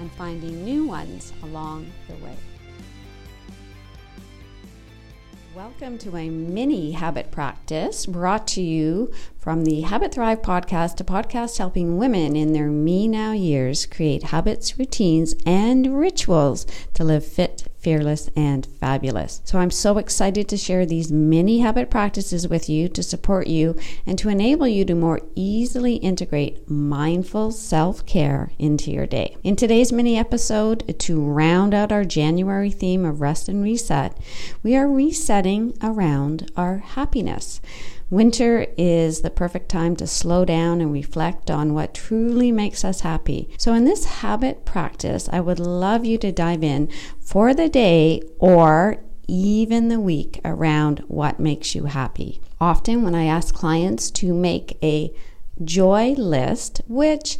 and finding new ones along the way. Welcome to a mini habit practice brought to you from the Habit Thrive podcast, a podcast helping women in their me now years create habits, routines, and rituals to live fit, fearless, and fabulous. So I'm so excited to share these mini habit practices with you to support you and to enable you to more easily integrate mindful self care into your day. In today's mini episode, to round out our January theme of rest and reset, we are resetting around our happiness. Winter is the perfect time to slow down and reflect on what truly makes us happy. So, in this habit practice, I would love you to dive in for the day or even the week around what makes you happy. Often, when I ask clients to make a joy list, which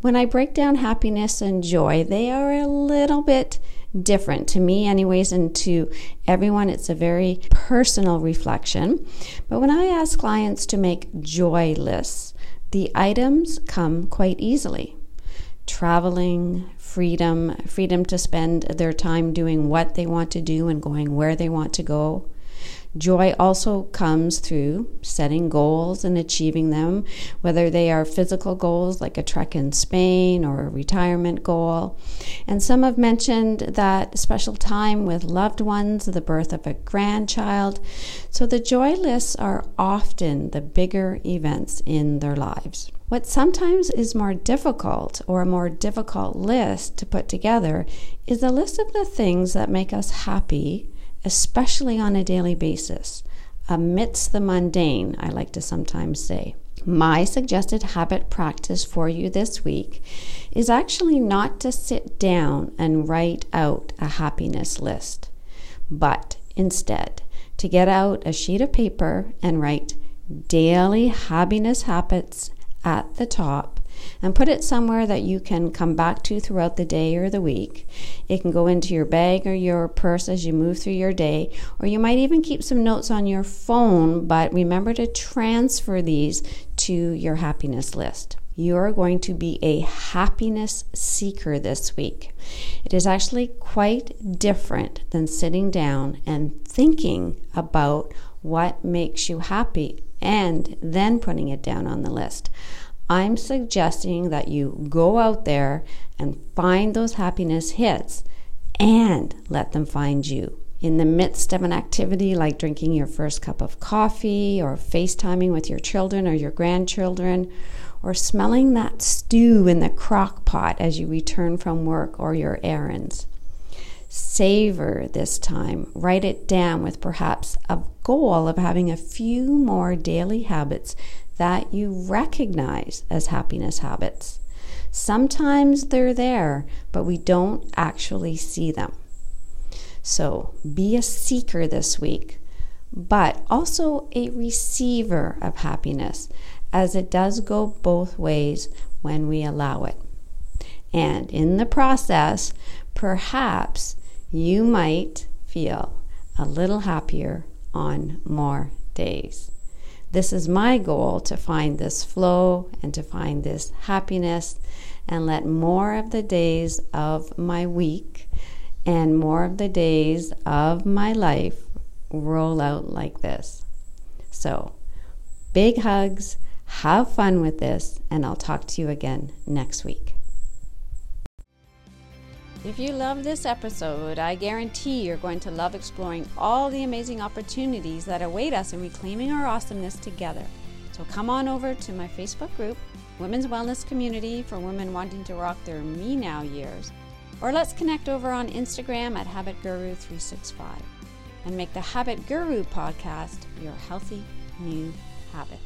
when I break down happiness and joy, they are a little bit different to me, anyways, and to everyone. It's a very personal reflection. But when I ask clients to make joy lists, the items come quite easily. Traveling, freedom, freedom to spend their time doing what they want to do and going where they want to go, Joy also comes through setting goals and achieving them, whether they are physical goals like a trek in Spain or a retirement goal. And some have mentioned that special time with loved ones, the birth of a grandchild. So the joy lists are often the bigger events in their lives. What sometimes is more difficult or a more difficult list to put together is a list of the things that make us happy especially on a daily basis, amidst the mundane, I like to sometimes say. My suggested habit practice for you this week is actually not to sit down and write out a happiness list, but instead to get out a sheet of paper and write daily happiness habits at the top and put it somewhere that you can come back to throughout the day or the week. It can go into your bag or your purse as you move through your day, or you might even keep some notes on your phone, but remember to transfer these to your happiness list. You're going to be a happiness seeker this week. It is actually quite different than sitting down and thinking about what makes you happy and then putting it down on the list. I'm suggesting that you go out there and find those happiness hits and let them find you. In the midst of an activity like drinking your first cup of coffee or FaceTiming with your children or your grandchildren, or smelling that stew in the crock pot as you return from work or your errands. Savor this time. Write it down with perhaps a goal of having a few more daily habits that you recognize as happiness habits. Sometimes they're there, but we don't actually see them. So be a seeker this week, but also a receiver of happiness, as it does go both ways when we allow it. And in the process, perhaps you might feel a little happier on more days. This is my goal to find this flow and to find this happiness and let more of the days of my week and more of the days of my life roll out like this. So, big hugs, have fun with this, and I'll talk to you again next week. If you love this episode, I guarantee you're going to love exploring all the amazing opportunities that await us in reclaiming our awesomeness together. So come on over to my Facebook group, Women's Wellness Community for women wanting to rock their me now years, or let's connect over on Instagram at HabitGuru365 and make the Habit Guru podcast your healthy new habit.